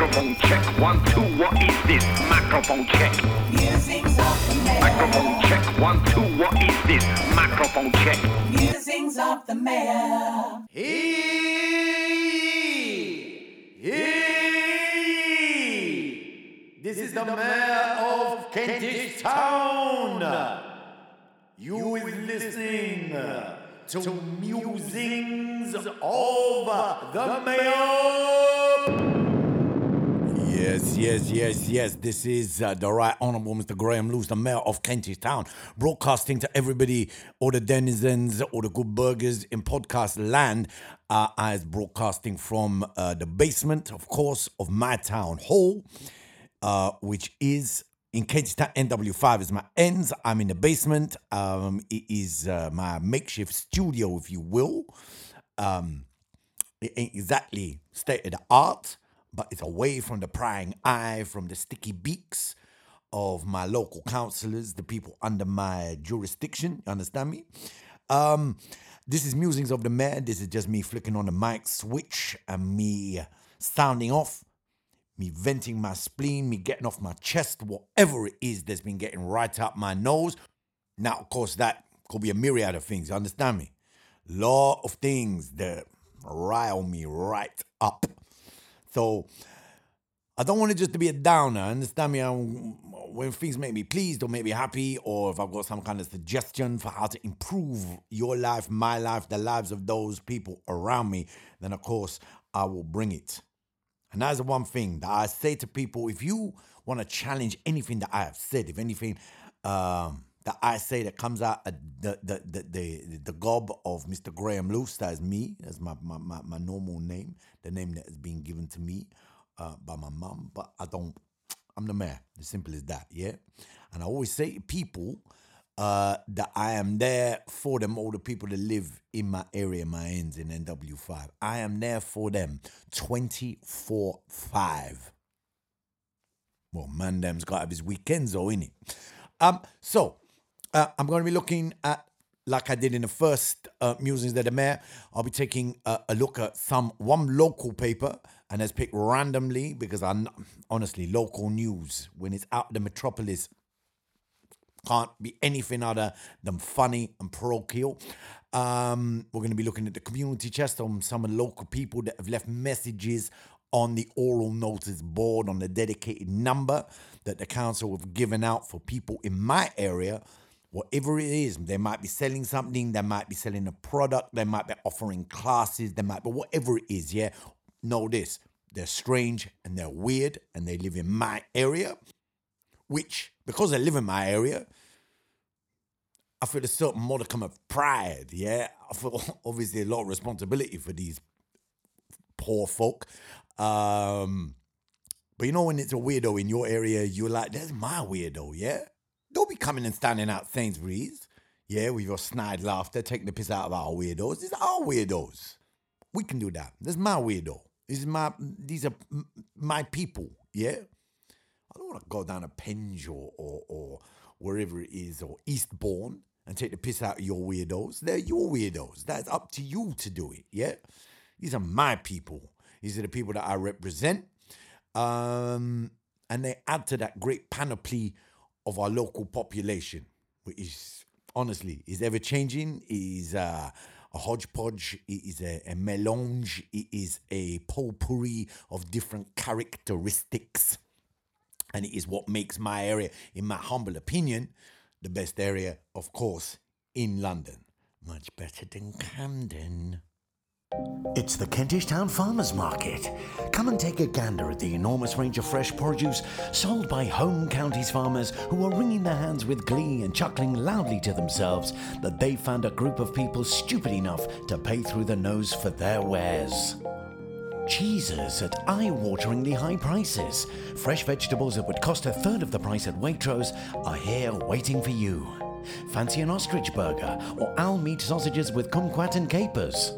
Microphone check. One, two, what is this? Microphone check. Musings of the mayor. Microphone check. One, two, what is this? Microphone check. Musings of the mayor. He, he. This is the mayor of Kentish Town. You is listening to Musings of the Mayor. Yes, yes, yes, yes. This is uh, the Right Honourable Mr. Graham Loose, the Mayor of Kentish Town, broadcasting to everybody, all the denizens, all the good burghers in podcast land. Uh, I is broadcasting from uh, the basement, of course, of my town hall, uh, which is in Kentish Town. NW5 is my ends. I'm in the basement. Um, it is uh, my makeshift studio, if you will. Um, it ain't exactly state of the art, but it's away from the prying eye, from the sticky beaks of my local councillors, the people under my jurisdiction. You understand me? Um, this is Musings of the Mayor. This is just me flicking on the mic switch and me sounding off, me venting my spleen, me getting off my chest, whatever it is that's been getting right up my nose. Now, of course, that could be a myriad of things. You understand me? Lot of things that rile me right up. So I don't want it just to be a downer. Understand me? I'm, when things make me pleased or make me happy, or if I've got some kind of suggestion for how to improve your life, my life, the lives of those people around me, then of course I will bring it. And that's the one thing that I say to people if you want to challenge anything that I have said, if anything um, I say that comes out of the, the, the, the, the gob of Mr. Graham Loose, that is me, that's my, my, my, my normal name, the name that has been given to me uh, by my mum, but I don't, I'm the mayor, as simple as that, yeah? And I always say to people uh, that I am there for them, all the people that live in my area, my ends in NW5. I am there for them 24 5. Well, man, them's got to have his weekends, though, innit? Um, so, uh, I'm going to be looking at, like I did in the first uh, Musings of the Mayor, I'll be taking a, a look at some one local paper, and it's picked randomly because I, honestly, local news, when it's out the metropolis, can't be anything other than funny and parochial. Um, we're going to be looking at the community chest on some of the local people that have left messages on the oral notice board on the dedicated number that the council have given out for people in my area. Whatever it is, they might be selling something, they might be selling a product, they might be offering classes, they might be whatever it is, yeah. Know this they're strange and they're weird and they live in my area which, because they live in my area, I feel a certain modicum of pride. Yeah, I feel obviously a lot of responsibility for these poor folk. Um, but you know, when it's a weirdo in your area, you're like, "That's my weirdo." Yeah, don't be coming and standing out Sainsbury's. Yeah, with your snide laughter, taking the piss out of our weirdos. These are our weirdos. We can do that. This is my weirdo. This is my. These are my people. Yeah. I don't want to go down to Penge or, or, or wherever it is, or Eastbourne and take the piss out of your weirdos. They're your weirdos. That's up to you to do it, yeah? These are my people. These are the people that I represent. Um, and they add to that great panoply of our local population, which is honestly is ever changing, is uh, a hodgepodge, it is a, a melange, it is a potpourri of different characteristics and it is what makes my area, in my humble opinion, the best area, of course, in London. Much better than Camden. It's the Kentish Town Farmers Market. Come and take a gander at the enormous range of fresh produce sold by home counties farmers who are wringing their hands with glee and chuckling loudly to themselves that they found a group of people stupid enough to pay through the nose for their wares. Cheeses at eye wateringly high prices. Fresh vegetables that would cost a third of the price at Waitrose are here waiting for you. Fancy an ostrich burger or owl meat sausages with kumquat and capers?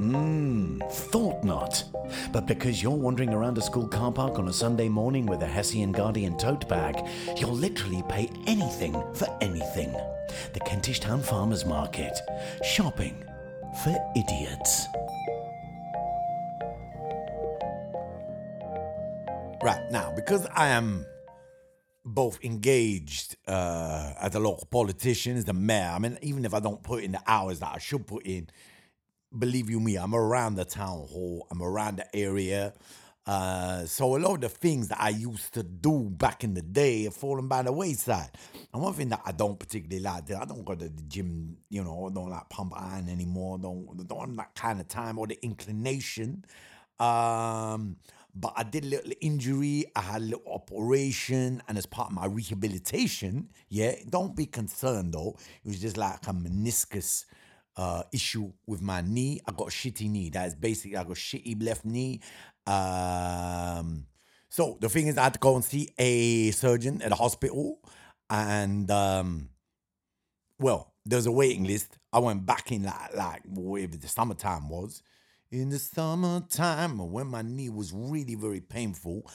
Mmm, thought not. But because you're wandering around a school car park on a Sunday morning with a Hessian Guardian tote bag, you'll literally pay anything for anything. The Kentish Town Farmers Market. Shopping for idiots. Right now, because I am both engaged uh, as a local politician, as the mayor. I mean, even if I don't put in the hours that I should put in, believe you me, I'm around the town hall. I'm around the area. Uh, so a lot of the things that I used to do back in the day have fallen by the wayside. And one thing that I don't particularly like, I don't go to the gym, you know, don't like pump iron anymore. Don't don't have that kind of time or the inclination. Um, but I did a little injury, I had a little operation, and as part of my rehabilitation, yeah, don't be concerned though. It was just like a meniscus uh, issue with my knee. I got a shitty knee. That is basically I got shitty left knee. Um, so the thing is, I had to go and see a surgeon at the hospital, and um, well, there's a waiting list. I went back in like like whatever the summertime was. In the summertime, when my knee was really very painful,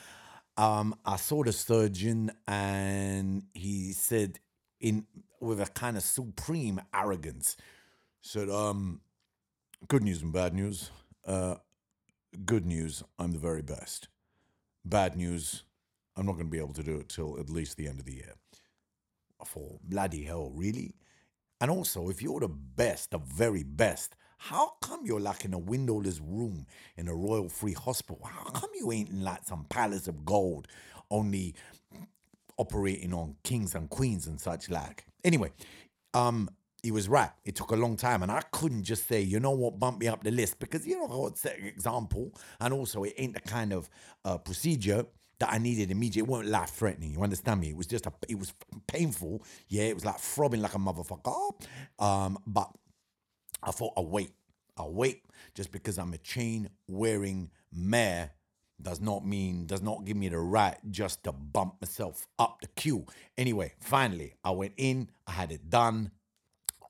um, I saw the surgeon, and he said, in with a kind of supreme arrogance, said, um, "Good news and bad news. Uh, good news, I'm the very best. Bad news, I'm not going to be able to do it till at least the end of the year." For bloody hell, really? And also, if you're the best, the very best, how come you're like in a windowless room in a Royal Free Hospital? How come you ain't in like some palace of gold, only operating on kings and queens and such like? Anyway, um, he was right. It took a long time, and I couldn't just say, you know what, bump me up the list because you know set an example, and also it ain't the kind of uh, procedure that I needed immediately. It wasn't life threatening. You understand me? It was just a, it was painful. Yeah, it was like throbbing like a motherfucker. Um, but I thought I'll wait. I'll wait just because I'm a chain wearing mayor does not mean does not give me the right just to bump myself up the queue. Anyway, finally I went in, I had it done.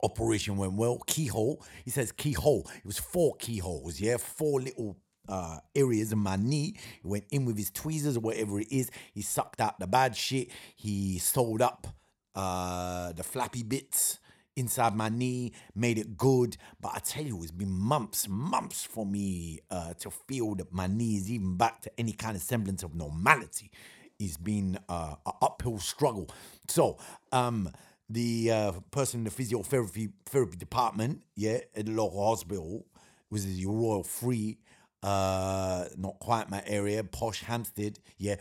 Operation went well. Keyhole. He says keyhole. It was four keyholes, yeah, four little uh, areas in my knee. He went in with his tweezers or whatever it is. He sucked out the bad shit. He sewed up uh, the flappy bits inside my knee, made it good. But I tell you, it's been months, months for me uh, to feel that my knee is even back to any kind of semblance of normality. It's been uh, an uphill struggle. So, um, the uh, person in the physiotherapy therapy department, yeah, at the local hospital, was the Royal Free, uh, not quite my area, posh Hampstead, yeah.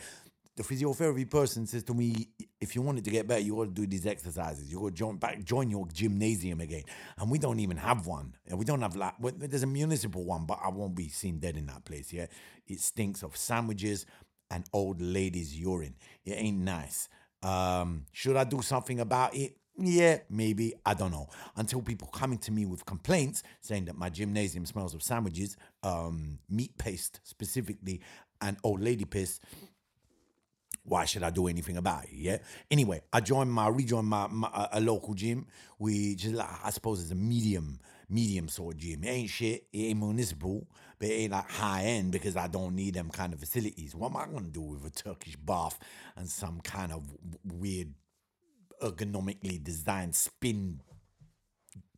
The physiotherapy person says to me, if you wanted to get better, you got to do these exercises. You got to join back, join your gymnasium again. And we don't even have one. And we don't have like, well, there's a municipal one, but I won't be seen dead in that place. Yeah, it stinks of sandwiches and old ladies' urine. It ain't nice. Um, should I do something about it? Yeah, maybe. I don't know. Until people coming to me with complaints saying that my gymnasium smells of sandwiches, um, meat paste specifically, and old lady piss. Why should I do anything about it? Yeah. Anyway, I joined my rejoined my, my a- local gym. which just like I suppose is a medium medium sort of gym. It ain't shit. It ain't municipal, but it ain't like high end because I don't need them kind of facilities. What am I gonna do with a Turkish bath and some kind of weird ergonomically designed spin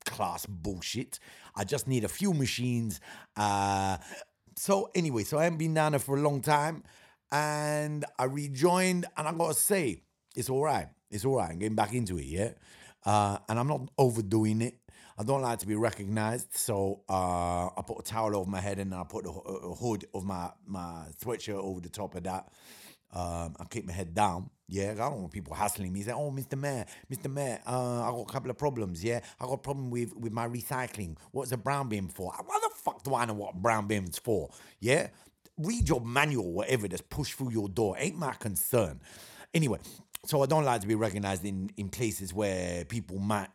class bullshit. I just need a few machines. Uh, so anyway, so I haven't been down there for a long time, and I rejoined, and I gotta say, it's all right. It's all right. I'm getting back into it, yeah. Uh, and I'm not overdoing it. I don't like to be recognized, so uh, I put a towel over my head and I put a, a hood of my my sweatshirt over the top of that. Um, I keep my head down. Yeah, I don't want people hassling me. Say, "Oh, Mr. Mayor, Mr. Mayor, uh, I got a couple of problems. Yeah, I got a problem with with my recycling. What's a brown bin for? Why the fuck do I know what brown bin's for? Yeah, read your manual, whatever that's pushed through your door. Ain't my concern. Anyway, so I don't like to be recognized in in places where people might,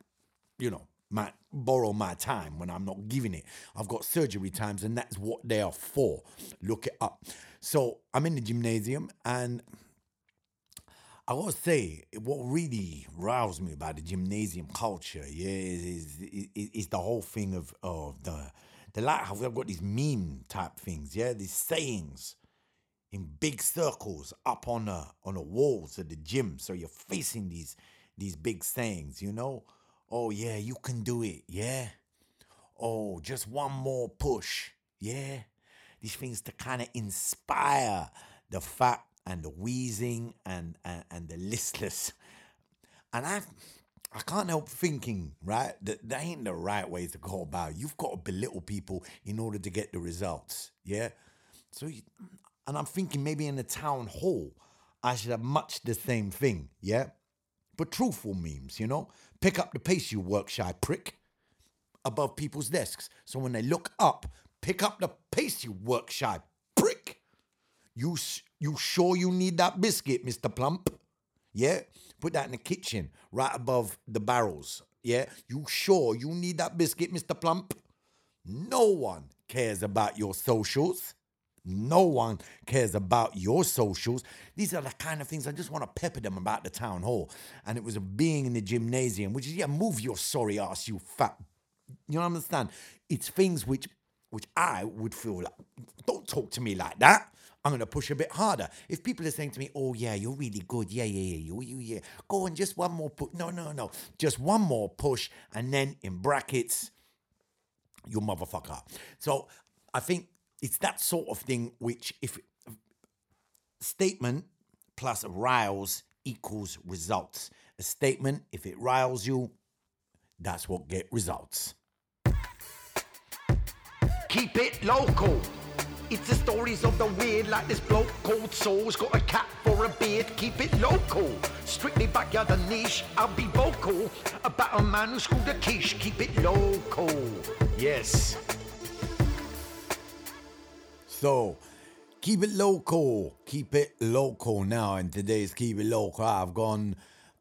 you know, might borrow my time when I'm not giving it. I've got surgery times, and that's what they are for. Look it up. So I'm in the gymnasium, and I gotta say, what really roused me about the gymnasium culture, yeah, is is, is, is the whole thing of of the the like how we've got these meme type things, yeah, these sayings in big circles up on the on the walls of the gym. So you're facing these these big sayings, you know. Oh yeah, you can do it, yeah. Oh, just one more push, yeah. These things to kind of inspire the fat and the wheezing and and, and the listless. And I I can't help thinking, right, that that ain't the right way to go about. it. You've got to belittle people in order to get the results. Yeah. So, you, and I'm thinking maybe in the town hall, I should have much the same thing. Yeah. But truthful memes, you know, pick up the pace, you work shy prick, above people's desks. So when they look up, pick up the pace, you work shy prick. You you sure you need that biscuit, Mr. Plump? Yeah? Put that in the kitchen, right above the barrels. Yeah? You sure you need that biscuit, Mr. Plump? No one cares about your socials. No one cares about your socials. These are the kind of things I just want to pepper them about the town hall. And it was a being in the gymnasium, which is, yeah, move your sorry ass, you fat. You understand? It's things which which I would feel like, don't talk to me like that. I'm gonna push a bit harder. If people are saying to me, "Oh yeah, you're really good, yeah, yeah, yeah, you, you, yeah," go on, just one more push. No, no, no, just one more push, and then in brackets, you motherfucker. So I think it's that sort of thing which, if statement plus riles equals results. A statement, if it riles you, that's what get results. Keep it local. It's the stories of the weird, like this bloke called Soul's got a cat for a beard. Keep it local. Strictly backyard and niche. I'll be vocal about a man who's screwed a quiche. Keep it local. Yes. So, keep it local. Keep it local now. And today's keep it local, I've gone.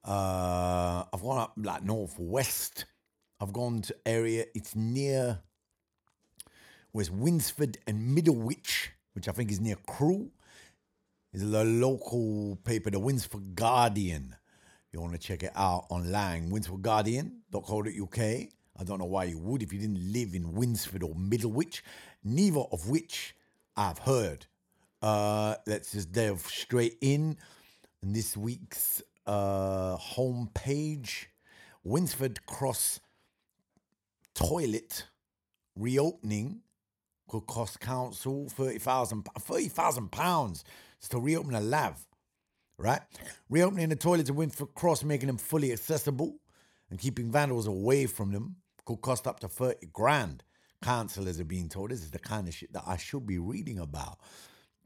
Uh, I've gone up like northwest. I've gone to area. It's near. Where's Winsford and Middlewich, which I think is near Crewe. Is the local paper, the Winsford Guardian. You want to check it out online, winsfordguardian.co.uk. I don't know why you would if you didn't live in Winsford or Middlewich, neither of which I've heard. Uh, let's just delve straight in. in this week's uh, homepage, Winsford Cross toilet reopening could cost council thirty thousand thirty thousand pounds to reopen a lav, right? Reopening the toilets at Winsford Cross, making them fully accessible, and keeping vandals away from them could cost up to thirty grand. Councillors are being told this is the kind of shit that I should be reading about.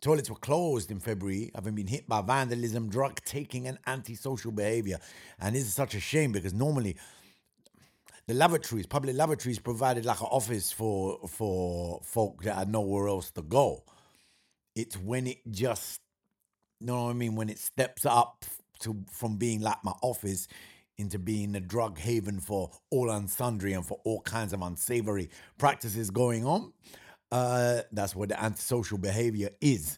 Toilets were closed in February, having been hit by vandalism, drug taking, and antisocial behaviour. And this is such a shame because normally the lavatories, public lavatories, provided like an office for for folk that had nowhere else to go. It's when it just, you know what I mean, when it steps up to from being like my office into being a drug haven for all and sundry and for all kinds of unsavory practices going on. Uh, that's what the antisocial behavior is.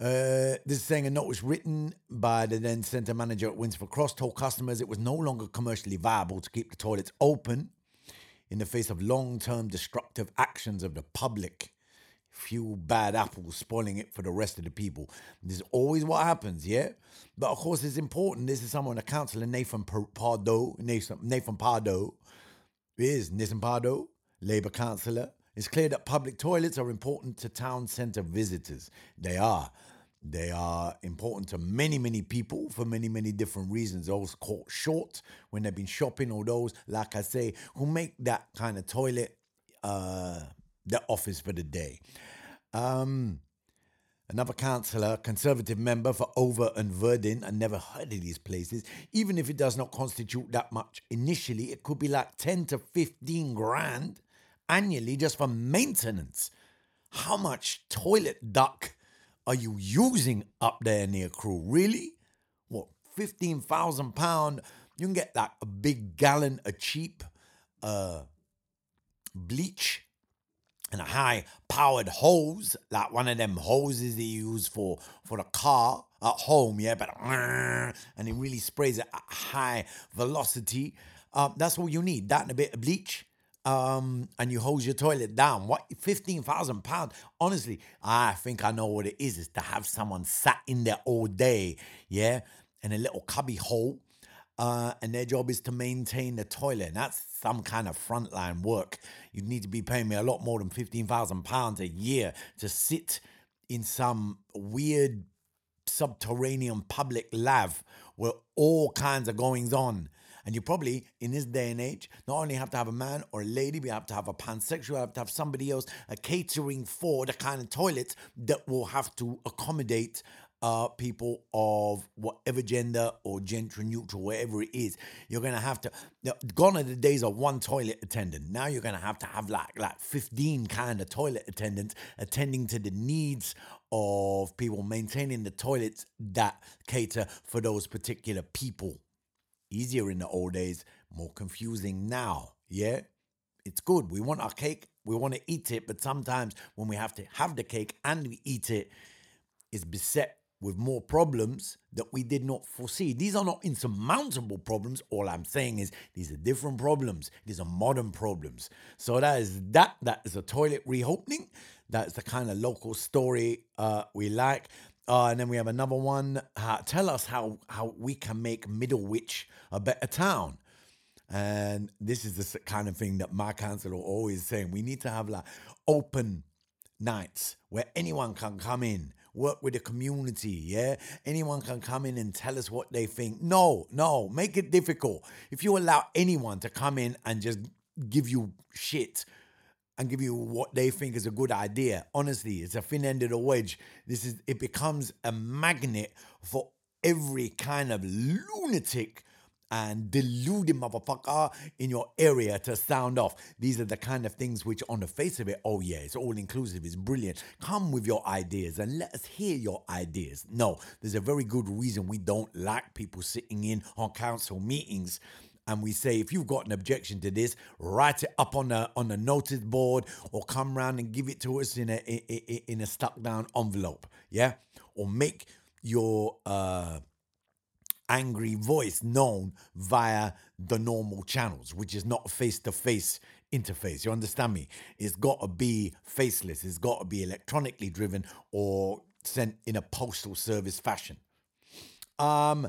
Uh, this is saying a note was written by the then centre manager at Winsford Cross told customers it was no longer commercially viable to keep the toilets open in the face of long-term destructive actions of the public. Few bad apples spoiling it for the rest of the people. This is always what happens, yeah. But of course, it's important. This is someone, a councillor, Nathan Pardo, Nathan, Nathan Pardo, is Nathan Pardo, Labour councillor. It's clear that public toilets are important to town centre visitors. They are. They are important to many, many people for many, many different reasons. Those caught short when they've been shopping, or those, like I say, who make that kind of toilet uh, the office for the day. Um, Another councillor, Conservative member for Over and Verdin, I never heard of these places. Even if it does not constitute that much initially, it could be like 10 to 15 grand annually just for maintenance. How much toilet duck are you using up there near Crewe? Really? What, 15,000 pound? You can get like a big gallon of cheap uh, bleach and a high powered hose, like one of them hoses they use for for the car at home, yeah, but and it really sprays at high velocity. Um, that's what you need. That and a bit of bleach. Um, and you hose your toilet down. What fifteen thousand pounds? Honestly, I think I know what it is. Is to have someone sat in there all day, yeah, in a little cubby hole uh, and their job is to maintain the toilet. And that's some kind of frontline work. You'd need to be paying me a lot more than fifteen thousand pounds a year to sit in some weird subterranean public lav where all kinds of goings on. And you probably, in this day and age, not only have to have a man or a lady, but you have to have a pansexual, have to have somebody else, a catering for the kind of toilets that will have to accommodate uh, people of whatever gender or gender neutral, whatever it is. You're gonna have to. Gone are the days of one toilet attendant. Now you're gonna have to have like like 15 kind of toilet attendants attending to the needs of people, maintaining the toilets that cater for those particular people. Easier in the old days, more confusing now. Yeah, it's good. We want our cake, we want to eat it, but sometimes when we have to have the cake and we eat it, it, is beset with more problems that we did not foresee. These are not insurmountable problems. All I'm saying is these are different problems. These are modern problems. So that is that. That is a toilet reopening. That's the kind of local story uh, we like. Uh, and then we have another one. Uh, tell us how how we can make Middlewich a better town. And this is the kind of thing that my council are always saying. We need to have like open nights where anyone can come in, work with the community, yeah? Anyone can come in and tell us what they think. No, no, make it difficult. If you allow anyone to come in and just give you shit and give you what they think is a good idea, honestly, it's a thin end of the wedge. This is it becomes a magnet for every kind of lunatic and deluded motherfucker in your area to sound off. These are the kind of things which, on the face of it, oh yeah, it's all inclusive, it's brilliant. Come with your ideas and let us hear your ideas. No, there's a very good reason we don't like people sitting in on council meetings. And we say, if you've got an objection to this, write it up on a on a notice board, or come round and give it to us in a in- in a stuck down envelope, yeah, or make your uh angry voice known via the normal channels, which is not face to face interface. You understand me? It's got to be faceless, it's got to be electronically driven or sent in a postal service fashion. Um,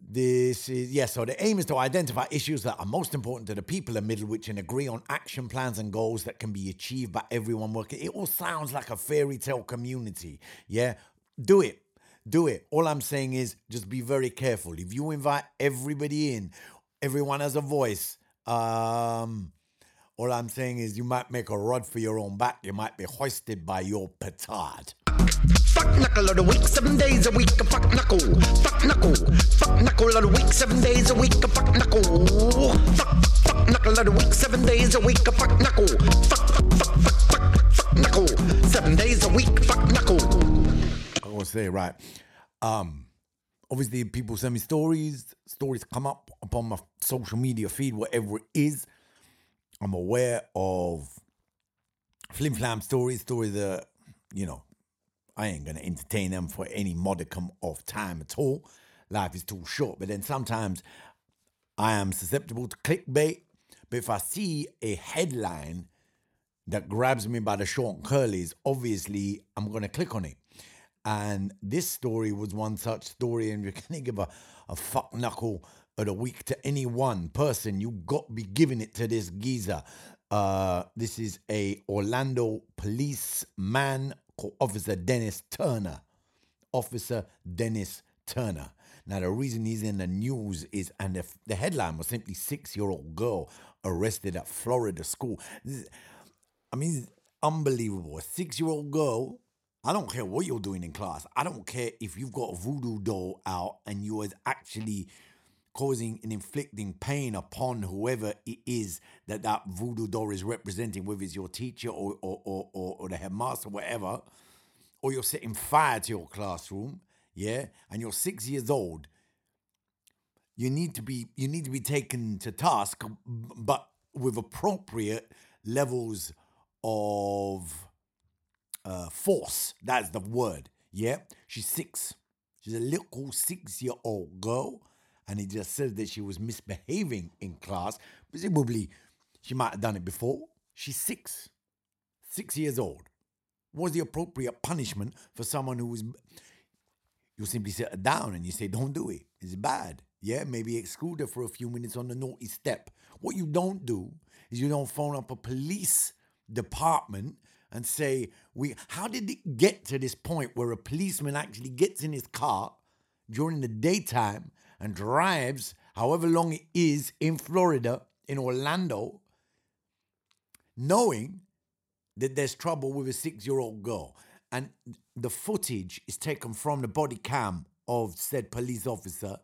this is yes. so the aim is to identify issues that are most important to the people of Middlewich and agree on action plans and goals that can be achieved by everyone working. It all sounds like a fairy tale community. Yeah, do it, do it. All I'm saying is just be very careful. If you invite everybody in, everyone has a voice. Um, all I'm saying is you might make a rod for your own back. You might be hoisted by your petard. Fuck knuckle of the week, seven days a week. Fuck knuckle, fuck knuckle, fuck knuckle of the week, seven days a week. Fuck knuckle, fuck fuck knuckle of the week, seven days a week. Fuck knuckle, fuck fuck fuck fuck fuck fuck knuckle, seven days a week. Fuck knuckle. To say right. Um, obviously, people send me stories. Stories come up upon my social media feed, whatever it is. I'm aware of flim flam stories, stories that you know I ain't gonna entertain them for any modicum of time at all. Life is too short. But then sometimes I am susceptible to clickbait. But if I see a headline that grabs me by the short curlies, obviously I'm gonna click on it. And this story was one such story, and you're gonna give a, a fuck knuckle of the week to any one person. You got be giving it to this geezer. Uh, this is a Orlando policeman called Officer Dennis Turner. Officer Dennis Turner. Now, the reason he's in the news is, and the, the headline was simply six year old girl arrested at Florida school. Is- I mean, unbelievable. A six year old girl, I don't care what you're doing in class. I don't care if you've got a voodoo doll out and you are actually causing and inflicting pain upon whoever it is that that voodoo doll is representing, whether it's your teacher or, or, or, or, or the headmaster, whatever, or you're setting fire to your classroom, yeah, and you're six years old, you need to be you need to be taken to task, but with appropriate levels of uh, force. That's the word. Yeah, she's six. She's a little six-year-old girl, and he just says that she was misbehaving in class. Presumably, she might have done it before. She's six, six years old. What's the appropriate punishment for someone who is? You simply sit her down and you say, "Don't do it. It's bad." Yeah, maybe exclude her for a few minutes on the naughty step. What you don't do is you don't phone up a police department and say, "We." How did it get to this point where a policeman actually gets in his car during the daytime and drives however long it is in Florida, in Orlando, knowing that there's trouble with a six-year-old girl, and the footage is taken from the body cam of said police officer.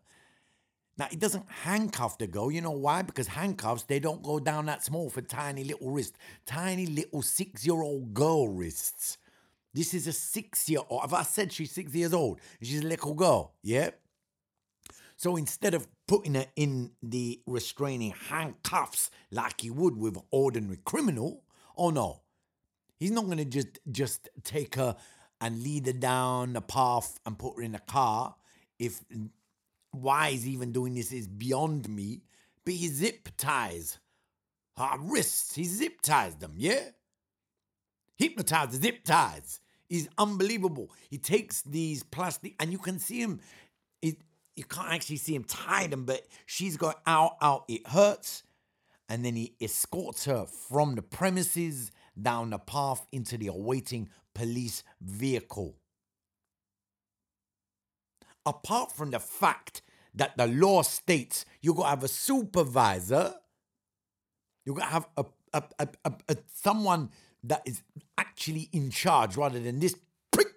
Now he doesn't handcuff the girl. You know why? Because handcuffs they don't go down that small for tiny little wrists, tiny little six-year-old girl wrists. This is a six-year-old. If I said she's six years old, she's a little girl. Yeah. So instead of putting her in the restraining handcuffs like he would with ordinary criminal, oh no, he's not gonna just just take her and lead her down the path and put her in a car. If why he's even doing this is beyond me. But he zip ties her wrists. He zip ties them. Yeah, hypnotized zip ties. He's unbelievable. He takes these plastic, and you can see him. It you can't actually see him tie them, but she's got out, out. It hurts, and then he escorts her from the premises down the path into the awaiting police vehicle. Apart from the fact that the law states you gotta have a supervisor, you gotta have a, a, a, a, a someone that is actually in charge rather than this prick,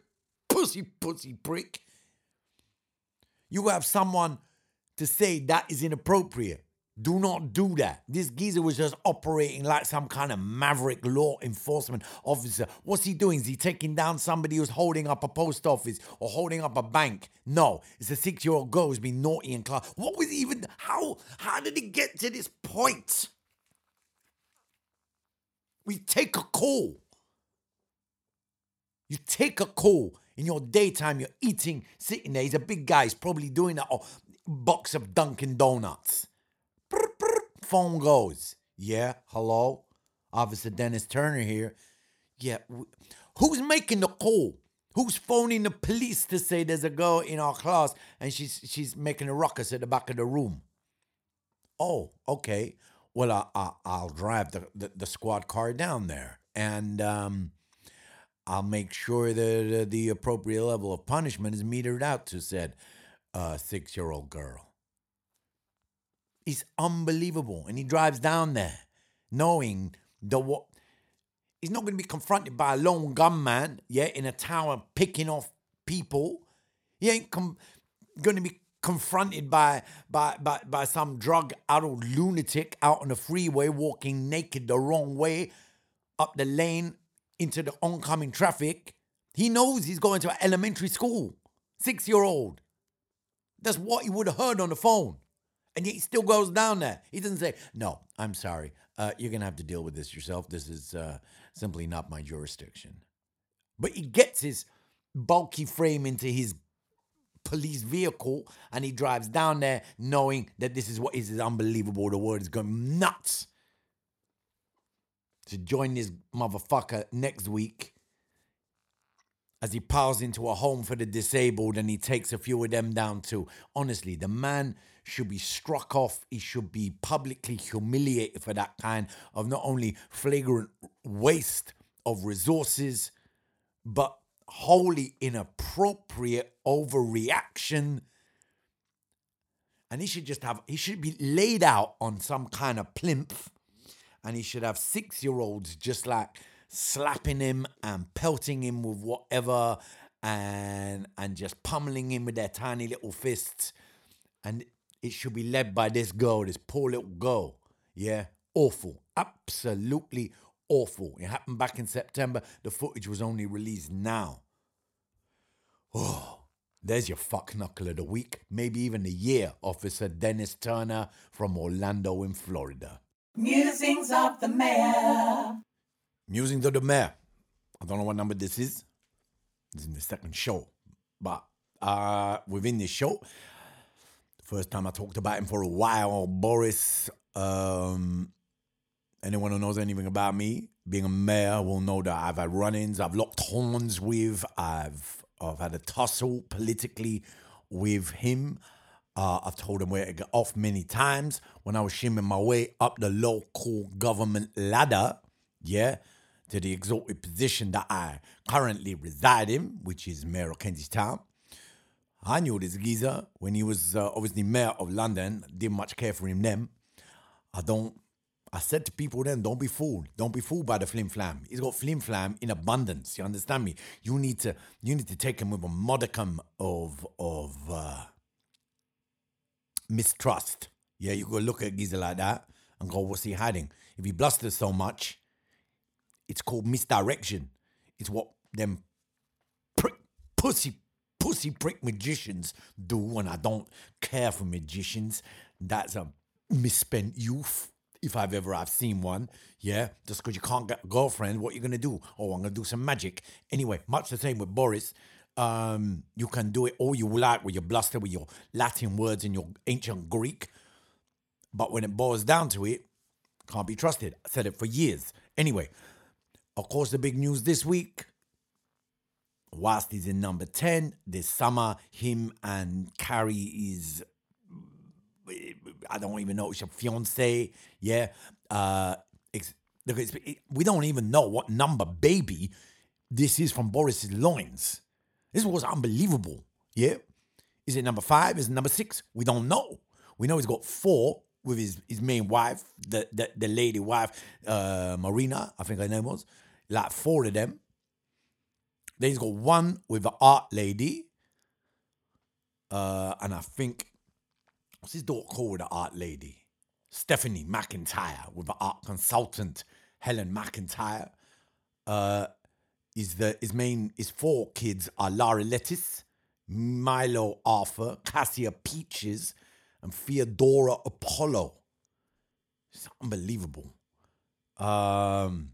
pussy, pussy prick. You gotta have someone to say that is inappropriate. Do not do that. This geezer was just operating like some kind of maverick law enforcement officer. What's he doing? Is he taking down somebody who's holding up a post office or holding up a bank? No, it's a six-year-old girl who's been naughty in class. What was even how how did it get to this point? We take a call. You take a call in your daytime, you're eating, sitting there. He's a big guy, he's probably doing oh, box of Dunkin' Donuts. Phone goes. Yeah, hello? Officer Dennis Turner here. Yeah, who's making the call? Who's phoning the police to say there's a girl in our class and she's she's making a ruckus at the back of the room? Oh, okay. Well, I, I, I'll drive the, the, the squad car down there and um, I'll make sure that the appropriate level of punishment is metered out to said uh, six year old girl. It's unbelievable. And he drives down there knowing the what. He's not going to be confronted by a lone gunman, yeah, in a tower picking off people. He ain't com- going to be confronted by, by by by some drug addled lunatic out on the freeway walking naked the wrong way up the lane into the oncoming traffic. He knows he's going to elementary school. Six year old. That's what he would have heard on the phone. And he still goes down there. He doesn't say, No, I'm sorry. Uh, you're going to have to deal with this yourself. This is uh, simply not my jurisdiction. But he gets his bulky frame into his police vehicle and he drives down there knowing that this is what is unbelievable. The world is going nuts to join this motherfucker next week as he piles into a home for the disabled and he takes a few of them down too. Honestly, the man should be struck off. He should be publicly humiliated for that kind of not only flagrant waste of resources, but wholly inappropriate overreaction. And he should just have, he should be laid out on some kind of plinth and he should have six year olds just like slapping him and pelting him with whatever and and just pummeling him with their tiny little fists and it should be led by this girl this poor little girl yeah awful absolutely awful it happened back in september the footage was only released now oh there's your fuck knuckle of the week maybe even the year officer dennis turner from orlando in florida Musings of the Mayor. Musings of the Mayor. I don't know what number this is. This is in the second show. But uh, within this show, first time I talked about him for a while, Boris. Um, anyone who knows anything about me, being a mayor, will know that I've had run ins, I've locked horns with, I've, I've had a tussle politically with him. Uh, I've told him where to get off many times when I was shimming my way up the local government ladder. Yeah, to the exalted position that I currently reside in, which is mayor of Kentish Town. I knew this geezer when he was uh, obviously mayor of London. Didn't much care for him then. I don't. I said to people then, don't be fooled. Don't be fooled by the flim flam. He's got flim flam in abundance. You understand me? You need to. You need to take him with a modicum of of uh, mistrust. Yeah, you go look at geezer like that and go, what's he hiding? If he blusters so much, it's called misdirection. It's what them pussy pussy prick magicians do, and I don't care for magicians. That's a misspent youth. If I've ever I've seen one, yeah. Just because you can't get a girlfriend, what are you gonna do? Oh, I'm gonna do some magic. Anyway, much the same with Boris. Um, you can do it all you like with your bluster, with your Latin words and your ancient Greek. But when it boils down to it, can't be trusted. I said it for years. Anyway, of course, the big news this week. Whilst he's in number 10, this summer, him and Carrie is, I don't even know, it's your fiance. Yeah. Uh, it's, look, it's, it, we don't even know what number baby this is from Boris's loins. This was unbelievable. Yeah. Is it number five? Is it number six? We don't know. We know he's got four with his, his main wife, the, the, the lady wife, uh, Marina, I think her name was. Like four of them. Then he's got one with the art lady. Uh, and I think, what's his daughter called with the art lady? Stephanie McIntyre with the art consultant, Helen McIntyre. Uh, is the his main his four kids are Lara Lettice, Milo Arthur, Cassia Peaches, and Theodora Apollo. It's unbelievable. Um,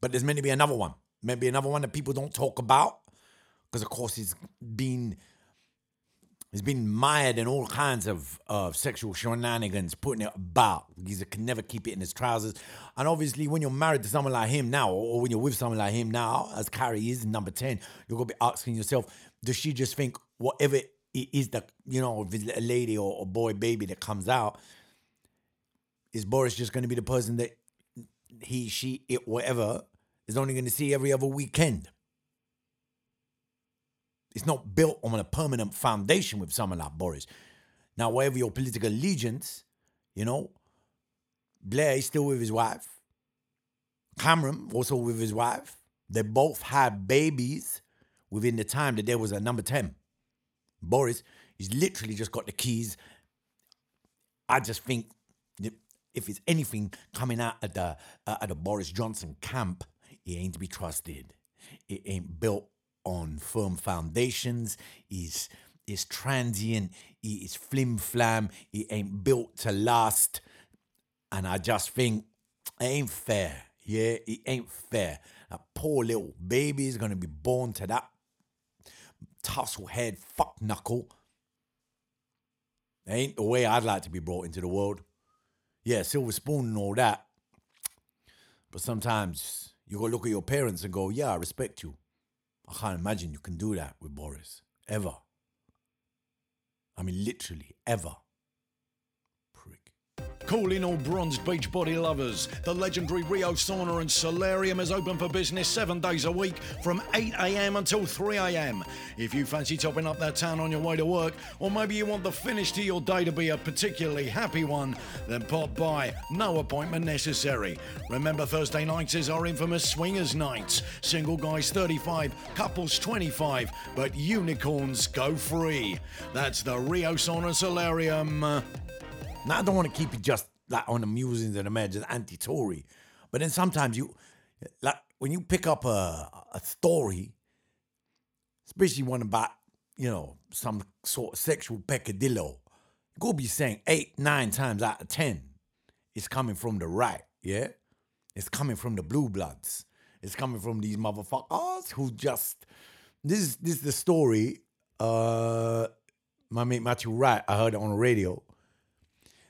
but there's meant to be another one. Maybe another one that people don't talk about. Because of course he's been he's been mired in all kinds of uh, sexual shenanigans, putting it about. He can never keep it in his trousers. And obviously, when you're married to someone like him now, or when you're with someone like him now, as Carrie is number 10, you're gonna be asking yourself, does she just think whatever it is that, you know, a lady or a boy baby that comes out, is Boris just gonna be the person that he, she, it, whatever, is only gonna see every other weekend? It's not built on a permanent foundation with someone like Boris. Now, whatever your political allegiance, you know, Blair is still with his wife. Cameron also with his wife. They both had babies within the time that there was a number 10. Boris, he's literally just got the keys. I just think if it's anything coming out of the uh, of the Boris Johnson camp, it ain't to be trusted. It ain't built on firm foundations. Is is transient. It is flim flam. It ain't built to last. And I just think it ain't fair. Yeah, it ain't fair. A poor little baby is gonna be born to that tussle head fuck knuckle. Ain't the way I'd like to be brought into the world. Yeah, silver spoon and all that. But sometimes you go look at your parents and go, yeah, I respect you. I can't imagine you can do that with Boris. Ever. I mean, literally, ever. Calling all bronzed beach body lovers. The legendary Rio Sauna and Solarium is open for business seven days a week from 8am until 3am. If you fancy topping up that tan on your way to work, or maybe you want the finish to your day to be a particularly happy one, then pop by. No appointment necessary. Remember, Thursday nights is our infamous swingers nights. Single guys 35, couples 25, but unicorns go free. That's the Rio Sauna Solarium. Now I don't want to keep it just like on the musings and just anti-Tory. But then sometimes you, like when you pick up a a story, especially one about you know some sort of sexual peccadillo, you go be saying eight nine times out of ten, it's coming from the right, yeah, it's coming from the blue bloods, it's coming from these motherfuckers who just this is this is the story. Uh, my mate Matthew Wright, I heard it on the radio.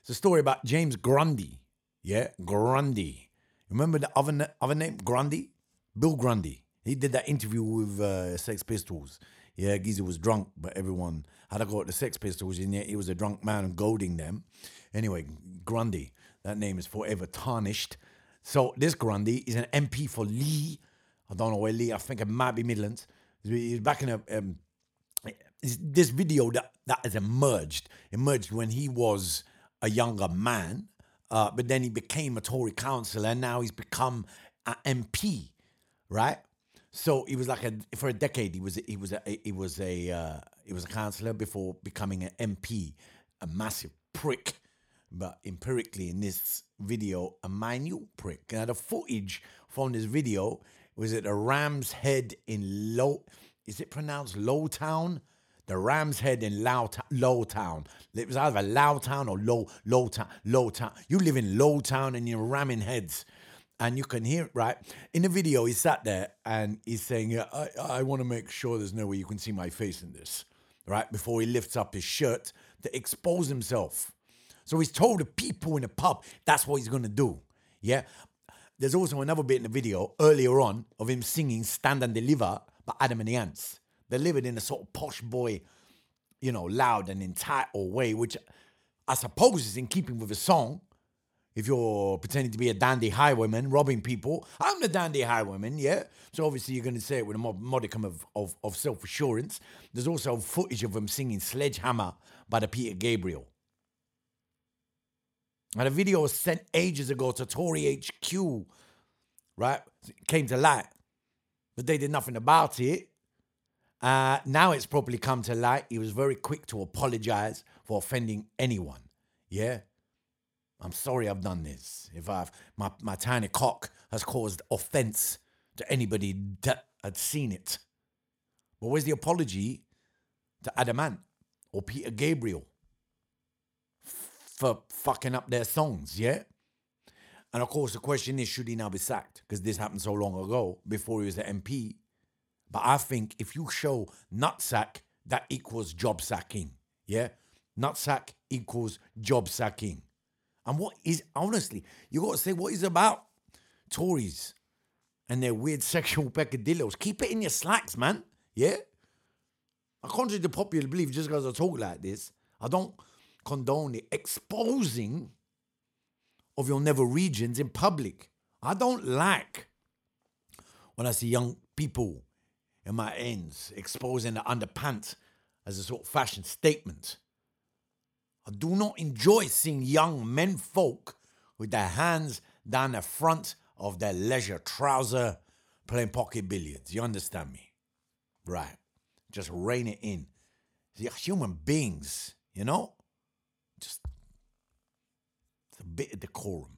It's a story about James Grundy. Yeah, Grundy. Remember the other, other name? Grundy? Bill Grundy. He did that interview with uh, Sex Pistols. Yeah, Geezer was drunk, but everyone had to go at the Sex Pistols, and yet he was a drunk man goading them. Anyway, Grundy. That name is forever tarnished. So this Grundy is an MP for Leigh. I don't know where Leigh. I think it might be Midlands. He's back in a. Um, this video that that has emerged emerged when he was a younger man, uh, but then he became a Tory councillor, and now he's become an MP, right? So he was like a for a decade. He was he was a he was a uh, he was a councillor before becoming an MP, a massive prick, but empirically in this video, a minute prick. Now the footage from this video was at a Ram's Head in Low. Is it pronounced Lowtown? The Ram's Head in Low Lowtown. It was either Lowtown or Low Lowtown. Lowtown. You live in Lowtown and you're ramming heads and you can hear it right in the video. He sat there and he's saying, "I, I want to make sure there's no way you can see my face in this." Right before he lifts up his shirt to expose himself. So he's told the people in the pub that's what he's gonna do. Yeah. There's also another bit in the video earlier on of him singing "Stand and Deliver" by Adam and the Ants. Delivered in a sort of posh boy, you know, loud and entitled way, which I suppose is in keeping with the song if you're pretending to be a dandy highwayman robbing people, I'm the dandy highwayman, yeah. So obviously you're going to say it with a modicum of, of, of self assurance. There's also footage of him singing Sledgehammer by the Peter Gabriel. And a video was sent ages ago to Tory HQ, right? It came to light, but they did nothing about it. Uh, now it's probably come to light. He was very quick to apologize for offending anyone. Yeah. I'm sorry I've done this. If I've my, my tiny cock has caused offense to anybody that had seen it. But where's the apology to Adam Ant or Peter Gabriel for fucking up their songs, yeah? And of course, the question is should he now be sacked? Because this happened so long ago before he was an MP. But I think if you show nutsack, that equals job sacking, yeah? Nutsack equals job sacking. And what is honestly, you got to say what is about Tories and their weird sexual peccadillos. Keep it in your slacks, man. Yeah. I contrary to popular belief, just because I talk like this, I don't condone the exposing of your never regions in public. I don't like when I see young people in my ends exposing the underpants as a sort of fashion statement. I do not enjoy seeing young men folk with their hands down the front of their leisure trouser playing pocket billiards. You understand me? Right. Just rein it in. They're human beings, you know? Just a bit of decorum.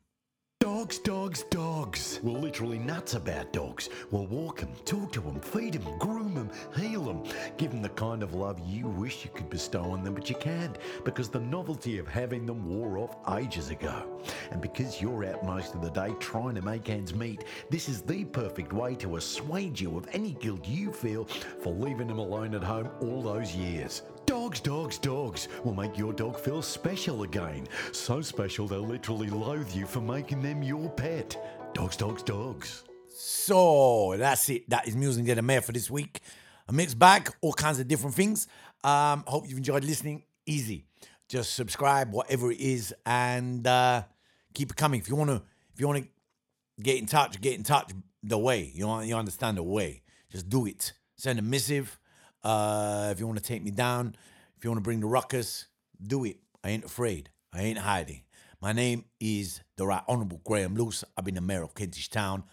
Dogs, dogs, dogs. We're literally nuts about dogs. We'll walk them, talk to them, feed them, groom them, heal them, give them the kind of love you wish you could bestow on them, but you can't because the novelty of having them wore off ages ago. And because you're out most of the day trying to make ends meet, this is the perfect way to assuage you of any guilt you feel for leaving them alone at home all those years. Dogs, dogs, dogs will make your dog feel special again. So special they'll literally loathe you for making them your pet. Dogs, dogs, dogs. So that's it. That is Musing the Mayor for this week. A mixed bag, all kinds of different things. Um, hope you've enjoyed listening. Easy. Just subscribe, whatever it is, and uh, keep it coming. If you wanna, if you wanna get in touch, get in touch. The way you want, you understand the way. Just do it. Send a missive uh, if you want to take me down, if you want to bring the ruckus, do it. I ain't afraid. I ain't hiding. My name is the Right Honourable Graham Loose. I've been the Mayor of Kentish Town.